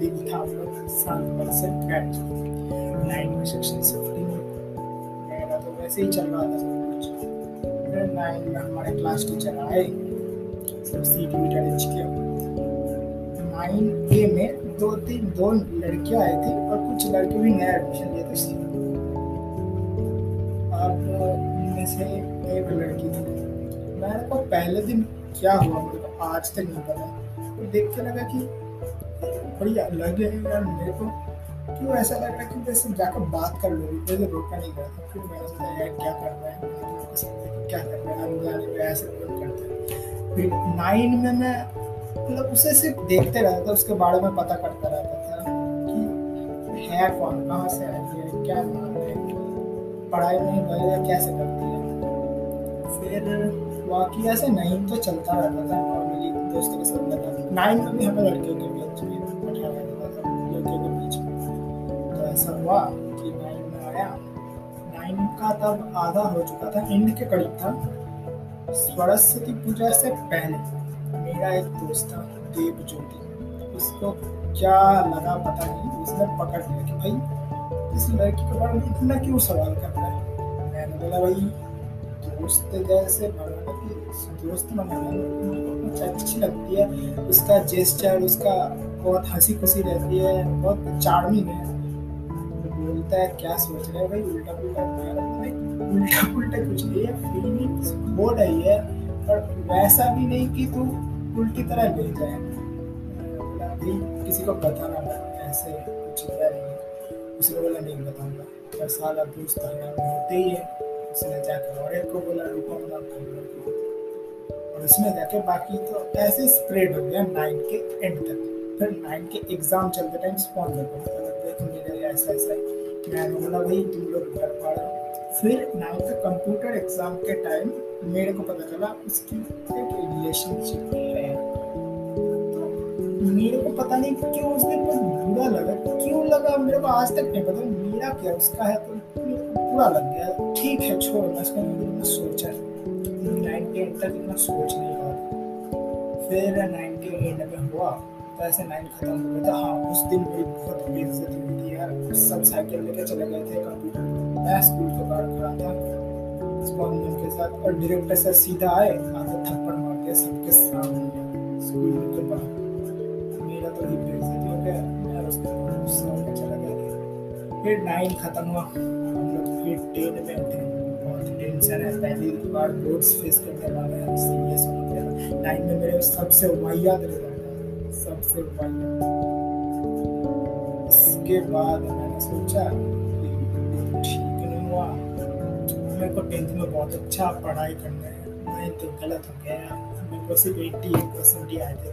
था हम लोग सात वर्ष से बैठ नाइन में सेक्शन शिफ्टिंग मेरा तो वैसे ही चल रहा था सब कुछ। फिर नाइन में हमारे क्लास टीचर आए, सब सीट वीट अरेंज किया। नाइन ए में दो तीन, दो लड़कियाँ आई थी और कुछ लड़के भी नया एडमिशन लिए थे सी अब इनमें से एक लड़की थी। मेरे को पहले दिन क्या हुआ? मेरे को आज तक नहीं पता। तो देख के लगा कि बड़ी अलग है यार मेरे को। क्यों ऐसा लग रहा है कि जैसे जाकर बात कर लो? जैसे रोका नहीं गया था फिर मैंने सोचा, यार, क्या कर रहा है? तो क्या कर रहा है? हम जाने में ऐसे लोग करते फिर नाइन में मैं मतलब उसे सिर्फ़ देखते रहता था, उसके बारे में पता करता रहता था कि है कौन, कहाँ से आई है, क्या नाम है, पढ़ाई नहीं वगैरह कैसे करती है। फिर वाकई ऐसे नहीं तो चलता रहता था। दोस्तों के साथ रहता नाइन में हमें लड़कियों के बीच में था लड़कियों के बीच तो ऐसा हुआ कि नाइन में आया। नाइन का तब आधा हो चुका था एंड के करीब था। सरस्वती पूजा से पहले मेरा एक दोस्त था देव ज्योति उसको क्या लगा पता नहीं, उसने पकड़ लिया कि भाई, इस लड़की के बारे में इतना क्यों सवाल कर रहा है? मैंने बोला, भाई, दोस्त जैसे की दोस्त बनाना मुझे अच्छी लगती है उसका जेस्चर उसका बहुत हँसी खुशी रहती है, बहुत चार्मिंग है। बोलता है, क्या सोच रहे हैं भाई? उल्टा पुल्टा उल्टा पुल्टा कुछ नहीं है फीलिंग्स हो रही है, पर वैसा भी नहीं कि तू उल्टी तरह ले जाए। किसी को बताना ऐसे कुछ उसने बोला, नहीं बताऊँगा। पर साला दोस्त होते ही है। उसने जाकर और एक को बोला, रुको कर और उसने जाके बाकी तो ऐसे स्प्रेड हो गया नाइन के एंड तक। फिर नाइन के एग्ज़ाम चलते टाइम स्पॉन कर मतलब ऐसा ऐसा मैंने बोला, भाई, तुम लोग घर पढ़ो फिर नाइन के कंप्यूटर एग्ज़ाम के टाइम मेरे को पता चला, उसकी एक रिलेशनशिप है। तो मेरे को पता नहीं क्यों उस दिन बहुत बुरा लगा। क्यों लगा? मेरे को आज तक नहीं पता। मेरा क्या उसका है? तो को बुरा लग गया। ठीक है, छोड़, मैं इसका मैं सोचा। के तक इतना सोच नहीं रहा। फिर नाइन के एंड में हुआ तो ऐसे नाइन खत्म हो गया था। हाँ उस दिन मेरी बहुत बेइज्जती हुई थी यार। सब साइकिल लेकर चले गए थे कंप्यूटर मैं। स्कूल के बाहर खड़ा था स्पॉन्जन के साथ, और डायरेक्टर सर सीधा आए आगे थप्पड़ मार दिया सबके सामने। स्कूल के बाहर। मेरा तो ही बेइज्जती हो गया। मैं उसके गुस्सा होकर चला गया। फिर नाइन खत्म हुआ। हम लोग फिर टेन में उठे। बहुत है पहली बार बोर्ड्स फेस करने वाले हैं सीरियस होने नाइन में मेरे सबसे वाहियात रिज़ल्ट सबसे वाहियात इसके बाद मैंने सोचा कि ठीक नहीं हुआ। मेरे को टेंथ में बहुत अच्छा पढ़ाई करना है। मैं तो गलत हो गया। मेरे को सिर्फ़ एट्टी एट परसेंट ही आए थे।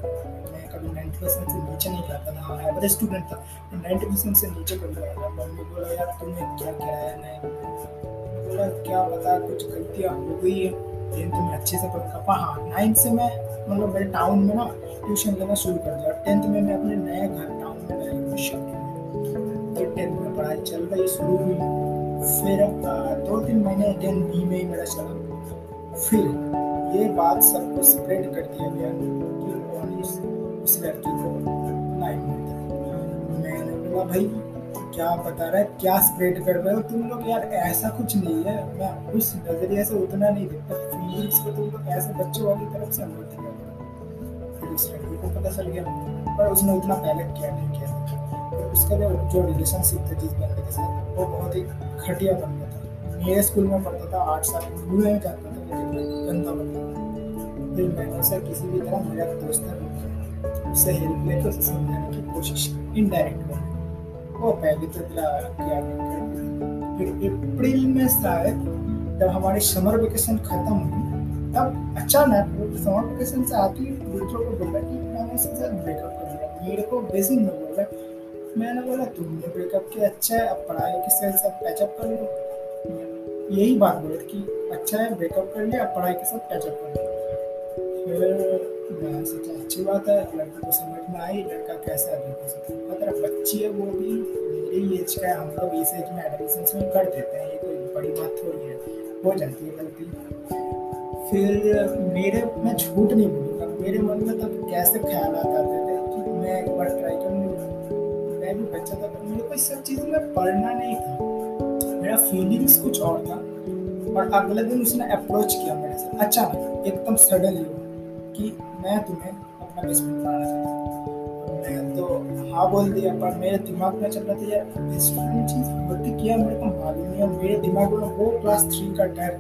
कभी नाइन्टी परसेंट से नीचे नहीं जाता था। स्टूडेंट था। नाइन्टी परसेंट से नीचे कभी मम्मी बोला, यार, तूने क्या किया है? बोला क्या पता कुछ गलतियाँ हो गई है? टेंथ में अच्छे से पढ़ पा हाँ नाइन्थ से मैं मतलब मेरे टाउन में ना ट्यूशन लेना शुरू कर दिया। टेंथ में मैं अपने नए घर टाउन में नए शिफ्ट फिर टेंथ में पढ़ाई चल रही शुरू हुई। फिर दो तीन महीने अगेन बी में ही मेरा चला। फिर ये बात सबको स्प्रेड कर दिया गया कि उस, लड़की को नाइन में मैंने बोला भाई क्या बता रहा है क्या स्प्रेड कर रहे हो? तुम लोग यार ऐसा कुछ नहीं है। मैं उस नज़रिए से उतना नहीं देखता। फीलिंग्स को तुम लोग ऐसे बच्चों वाली तरफ़ से अनुभव किया को पता चल गया। पर उसने उतना पहले किया नहीं किया। उसका जो जो रिलेशनशिप था जिस बंदे के साथ, वो बहुत ही घटिया बंदा था। मेरे स्कूल में पढ़ता था, आठ साल में जाता था, लेकिन गंदा बंदा फिर मैंने उसे किसी भी तरह मेरा दोस्त था। उससे हेल्प लेकर उसे समझाने की कोशिश। इनडायरेक्ट में वो पहले तो किया फिर अप्रैल में शायद जब हमारी समर वेकेशन खत्म हुई, तब अचानक समर वेकेशन से आती दूसरों को बोला कि मैंने उसके साथ ब्रेकअप कर दिया मेरे को बेसिक में बोला। मैंने बोला तुमने ब्रेकअप किया अच्छा है, अब पढ़ाई के साथ सब पैचअप कर लो। यही बात बोले कि अच्छा है ब्रेकअप कर लिया, अब पढ़ाई के साथ पैचअप कर लो। फिर मैं सोचा अच्छी बात है, लड़के को समझ में आई, लड़का कैसा है देखो सोचा मतलब बच्ची है वो भी, मेरी एज का हम लोग इस एज में एडमिशन में कर देते हैं, ये कोई बड़ी बात थोड़ी है, हो जाती है गलती। फिर मेरे, मैं झूठ नहीं बोलूँगा, मेरे मन में तब कैसे ख्याल आते थे कि मैं एक बार ट्राई कर लूँ। भी बच्चा था मेरे को सब चीज़ में पढ़ना नहीं था। मेरा फीलिंग्स कुछ और था और अगले दिन उसने अप्रोच किया मेरे से अचानक एकदम सडनली कि मैं तुम्हें अपना बेस्ट मैं तो हाँ बोल दिया, पर मेरे दिमाग में चल रहा था, यार फ्रेंड चीज़ होती क्या, मेरे को मालूम नहीं है, मेरे दिमाग में वो क्लास थ्री का डर।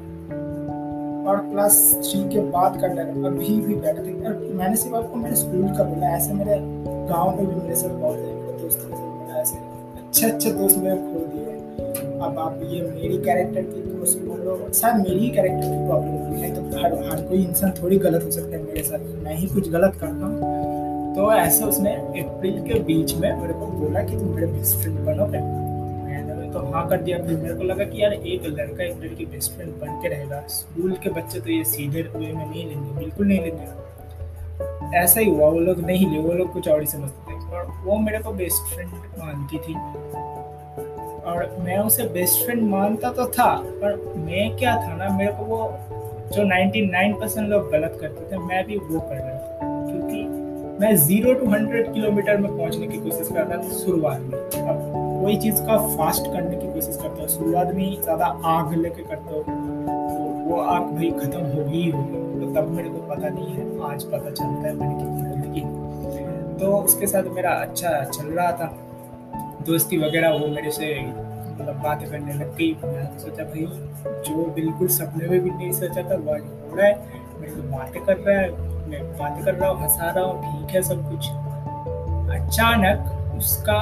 और क्लास थ्री के बाद का डर, अभी भी बैठा था। मैंने सिर्फ़ आपको मेरे स्कूल का बोला, ऐसे मेरे गाँव में भी मेरे साथ बहुत मेरे ऐसे अच्छे अच्छे दोस्त मेरे खो दिए। अब आप ये मेरी कैरेक्टर की दोस्त बोलो, शायद मेरी ही कैरेक्टर की प्रॉब्लम नहीं तो हर हर कोई इंसान थोड़ी गलत हो सकता है मेरे साथ। मैं ही कुछ गलत करता हूँ। तो ऐसे उसने अप्रैल के बीच में मेरे को बोला कि तुम मेरे बेस्ट फ्रेंड बनोगे मैंने तो हाँ कर दिया। फिर मेरे को लगा कि यार एक लड़का एक लड़की बेस्ट फ्रेंड बन के रहेगा। स्कूल के बच्चे तो ये सीधे वे में नहीं लेंगे। बिल्कुल नहीं लेंगे। ऐसा ही हुआ। वो लोग नहीं ले, वो लोग कुछ और ही समझते थे। और वो मेरे को बेस्ट फ्रेंड मानती थी। और मैं उसे बेस्ट फ्रेंड मानता तो था, पर मैं क्या था ना, मेरे को वो जो 99 परसेंट लोग गलत करते थे, मैं भी वो कर रहा था। क्योंकि मैं ज़ीरो टू हंड्रेड किलोमीटर में पहुँचने की कोशिश कर रहा था शुरुआत में। अब वही चीज़ का फास्ट करने की कोशिश करता हूँ, शुरुआत में ही ज़्यादा आग लेके करता हूँ तो वो आग भाई ख़त्म हो ही होगी। तो तब मेरे को पता नहीं है, आज पता चलता है मैंने कितनी गलती तो उसके साथ मेरा अच्छा चल रहा था। दोस्ती वगैरह वो मेरे से मतलब बातें करने लग गई मैं तो सोचा, भाई, जो बिल्कुल सपने में भी नहीं सोचा था वो हो रहा है। मेरे को बातें कर रहा है, मैं बातें कर रहा हूँ, हंसा रहा हूँ, ठीक है सब कुछ। अचानक उसका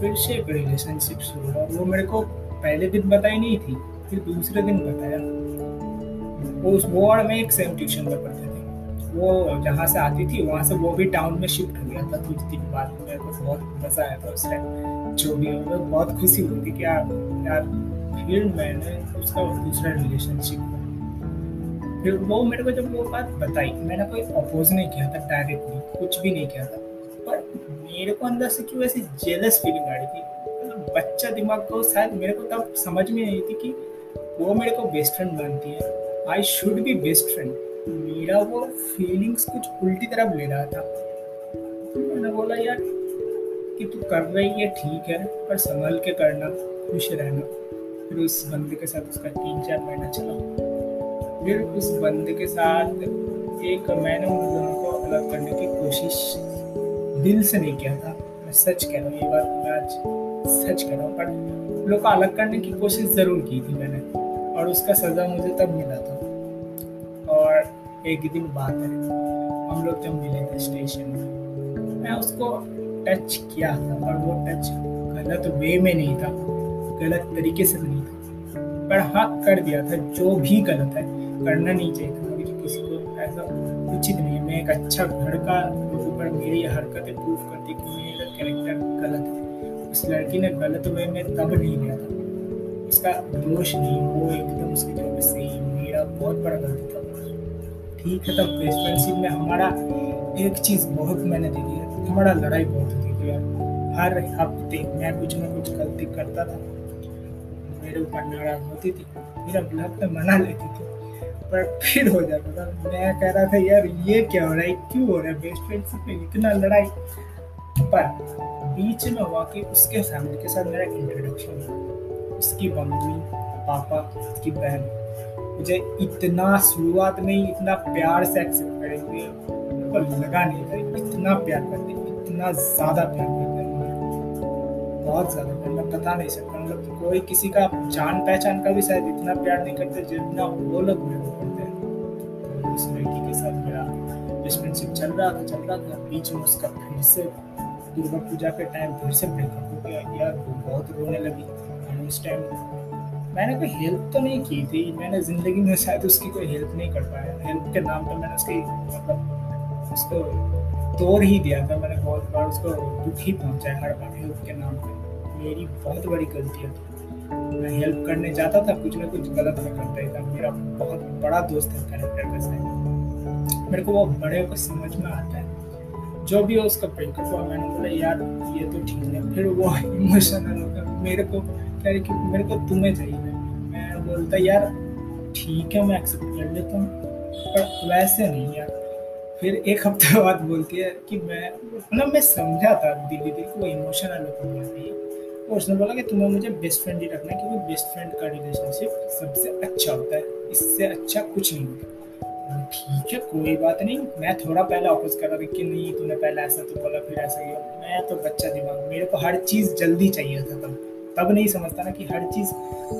फिर से एक रिलेशनशिप शुरू हुआ। वो मेरे को पहले दिन बताई नहीं थी, फिर दूसरे दिन बताया। वो उस वो मैं एक सेम ट्यूशन में पढ़ते थे। वो जहाँ से आती थी, वहाँ से वो भी टाउन में शिफ्ट हो गया था। कुछ दिन बाद मेरे को बहुत मज़ा आया था उस टाइम जो भी है बहुत खुशी थी कि यार यार, फिर मैंने उसका दूसरा रिलेशनशिप फिर वो मेरे को जब वो बात बताई, मैंने कोई अपोज नहीं किया था डायरेक्टली कुछ भी नहीं किया था। पर मेरे को अंदर से क्यों ऐसी जेलस फीलिंग आ रही थी? मतलब बच्चा दिमाग को, शायद मेरे को तब समझ में नहीं थी कि वो मेरे को बेस्ट फ्रेंड मानती है। I should be best friend मेरा वो फीलिंग्स कुछ उल्टी तरफ़ ले रहा था। तो मैंने बोला, यार कि तू कर रही है, ठीक है, पर संभल के करना, खुश रहना। फिर उस बंदे के साथ उसका तीन चार महीना चला। फिर उस बंदे के साथ एक मैंने उन दोनों को अलग करने की कोशिश दिल से नहीं किया था। मैं सच कह रहा हूँ, ये बात मैं आज सच कह रहा हूँ, पर लोग को अलग करने की कोशिश ज़रूर की थी मैंने, और उसका सज़ा मुझे तब मिला था। और एक दिन बात है, हम लोग जब मिले थे स्टेशन में, मैं उसको टच किया था, और वो टच गलत वे में नहीं था, गलत तरीके से नहीं था, पर हाँ कर दिया था, जो भी गलत है, करना नहीं चाहिए था। मुझे किसी को ऐसा उचित नहीं है मैं एक अच्छा घर का ऊपर मेरी हरकतें प्रूफ करती कि मेरा कैरेक्टर गलत है, उस लड़की ने गलत वे में तब नहीं लिया था। उसका दोष नहीं, वो एकदम उसकी तरफ़ से मेरा बहुत बड़ा गलती था। ठीक है, तब फ्रेंडशिप में हमारा एक चीज़ बहुत मैंने देखी है, हमारा लड़ाई बहुत होती थी यार। हर हफ़्ते मैं कुछ ना कुछ गलती करता था। मेरे ऊपर नाराज़ होती थी, मेरा ब्लड तो मना लेती थी, पर फिर हो जाता था। मैं कह रहा था, यार, ये क्या हो रहा है? क्यों हो रहा है? बेस्ट फ्रेंड से इतना लड़ाई? पर बीच में हुआ कि उसके फैमिली के साथ मेरा इंट्रोडक्शन हुआ। उसकी मम्मी, पापा, उसकी बहन, मुझे इतना शुरुआत में ही इतना प्यार से एक्सेप्ट करेंगे। को लगा नहीं था, इतना प्यार करते, इतना ज़्यादा प्यार करते बहुत ज़्यादा मैं बता नहीं सकता मतलब कोई किसी का जान पहचान का भी शायद इतना प्यार नहीं करते जितना वो लोग मेरे को करते हैं। तो उस लड़की के साथ मेरा रिलेशनशिप चल रहा था, चल रहा था, बीच में उसका फिर से दुर्गा पूजा के टाइम फिर से ब्रेकअप हो गया यार बहुत रोने लगी। उस टाइम मैंने कोई हेल्प तो नहीं की थी, मैंने ज़िंदगी में शायद उसकी कोई हेल्प नहीं कर पाया। हेल्प के नाम पर मैंने उसकी मतलब उसको तोड़ ही दिया था मैंने बहुत बार उसको दुख ही पहुँचाया हर बार हेल्प के नाम पर मेरी बहुत बड़ी गलती थी मैं हेल्प करने जाता था, कुछ ना कुछ गलत मैं करता ही था। मेरा बहुत बड़ा दोस्त है कैरेक्टर का साइड मेरे को वो बड़े को समझ में आता है। जो भी हो उसका ब्रेकअप हुआ, मैंने बोला, यार, ये तो ठीक है। फिर वो इमोशनल होगा, मेरे को कह रही कि, मेरे को तुम्हें चाहिए। मैं बोलता, यार, ठीक है, मैं एक्सेप्ट कर लेता हूँ, पर वैसे नहीं यार। फिर एक हफ़्ते बाद बोलती है कि मैं मतलब मैं समझा था दीदी दी को इमोशनल होकर है और उसने बोला कि तुम्हें मुझे बेस्ट फ्रेंड ही रखना है, क्योंकि बेस्ट फ्रेंड का रिलेशनशिप सबसे अच्छा होता है। इससे अच्छा कुछ नहीं होता। ठीक है, कोई बात नहीं। मैं थोड़ा पहले ऑफ़िस कर रहा था कि नहीं, तूने पहले ऐसा तो बोला, फिर ऐसा ही मैं तो बच्चा दिमाग, मेरे को हर चीज़ जल्दी चाहिए था तब। तब नहीं समझता ना कि हर चीज़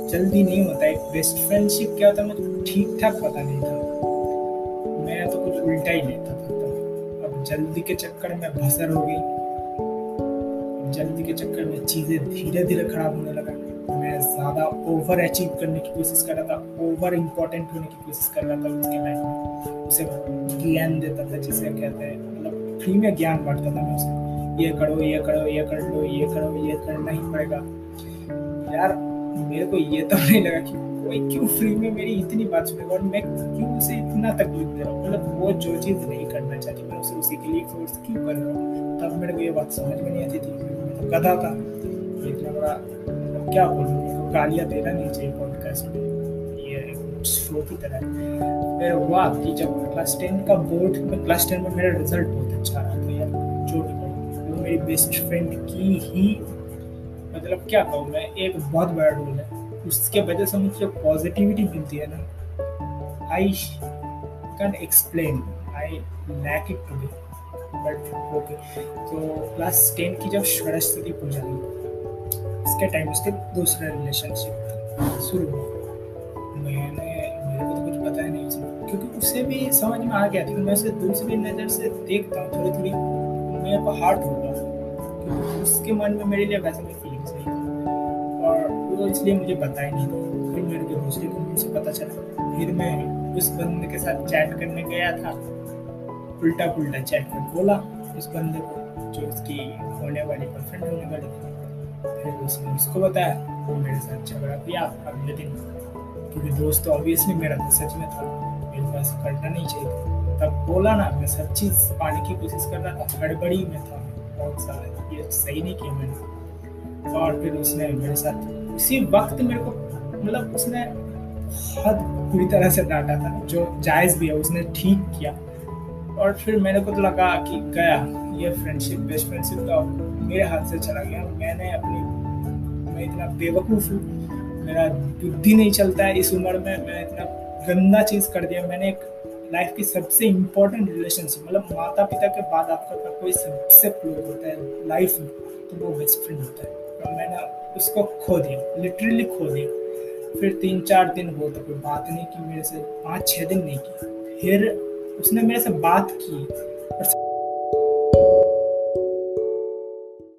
जल्दी नहीं होता। एक बेस्ट फ्रेंडशिप क्या होता है मुझे ठीक ठाक पता नहीं था। तो उल्टा ही लेता था तब। अब जल्दी के चक्कर में भसर हो गई। जल्दी के चक्कर में चीज़ें धीरे धीरे खराब होने लगा। मैं ज़्यादा ओवर अचीव करने की कोशिश कर रहा था ओवर इम्पोर्टेंट होने की कोशिश कर रहा था उसके लाइफ में। उसे ज्ञान देता था, जिसे कहते हैं मतलब फ्री में ज्ञान बांटता था मैं उसे। ये करो ये करो, ये कर लो, ये करो, ये करना ही पड़ेगा। यार मेरे को ये तो नहीं लगा कि कोई क्यों फ्री में मेरी इतनी बात सुनेगा और मैं क्यों उसे इतना तकलीफ़ दे रहा हूँ? मतलब वो जो चीज़ नहीं करना चाहती, मैं उसे उसी के लिए फोर्स क्यों कर रहा हूँ? तब मेरे को ये बात समझ में नहीं आती थी। मैं तो गधा था। इतना बड़ा मतलब क्या बोलूँ? गालियाँ देना नहीं चाहिए पॉडकास्ट में। की तरह। फिर हुआ कि जब क्लास टेन का बोर्ड क्लास टेन में मेरा रिज़ल्ट बहुत अच्छा रहा यार, जो वो मेरी बेस्ट फ्रेंड की ही मतलब क्या कहूँ मैं, एक बहुत बड़ा रोल है। उसके वजह से मुझे पॉजिटिविटी मिलती है ना। I can explain I lack it too but okay तो क्लास टेन की जब सरस्वती पूजा हुई, उसके टाइम उसके दूसरा रिलेशनशिप शुरू हुआ। मैंने, मेरे को तो कुछ पता ही नहीं उसमें क्योंकि उसे भी समझ में आ गया था मैं उसे दूसरी नज़र से देखता हूँ थोड़ी थोड़ी मेरे को हार्ट होगा उसके मन में मेरे लिए वैसे वो इसलिए मुझे पता ही नहीं। था फिर मेरे को दूसरे को मुझसे पता चला। फिर मैं उस बंदे के साथ चैट करने गया था। उल्टा पुल्टा चैट कर बोला उस बंदे को, जो उसकी होने वाली गर्लफ्रेंड होने वाली थी फिर उसने उसको बताया, वो मेरे साथ झगड़ा किया अगले दिन। क्योंकि दोस्त तो ऑब्वियसली मेरा तो सच में था। मेरे ऐसा करना नहीं चाहिए था। तब बोला ना, मैं सब चीज़ पाने की कोशिश कर रहा था। हड़बड़ी में था। बहुत सारा, ये सही नहीं किया मैंने। और फिर उसने मेरे साथ उसी वक्त मेरे को मतलब उसने हद पूरी तरह से डांटा था, जो जायज़ भी है, उसने ठीक किया। और फिर मेरे को तो लगा कि गया, ये फ्रेंडशिप बेस्ट फ्रेंडशिप तो मेरे हाथ से चला गया। मैंने अपनी, मैं इतना बेवकूफ़ हूँ, मेरा बुद्धि नहीं चलता है इस उम्र में, मैं इतना गंदा चीज़ कर दिया। मैंने एक लाइफ की सबसे इम्पोर्टेंट रिलेशनशिप मतलब माता पिता के बाद आपका कोई सबसे क्लोज होता है लाइफ में तो वो बेस्ट फ्रेंड होता है। और मैंने उसको खो दिया लिटरली खो दिया। फिर तीन चार दिन हो तो कोई बात नहीं की, मेरे से पाँच छः दिन नहीं की फिर उसने मेरे से बात की और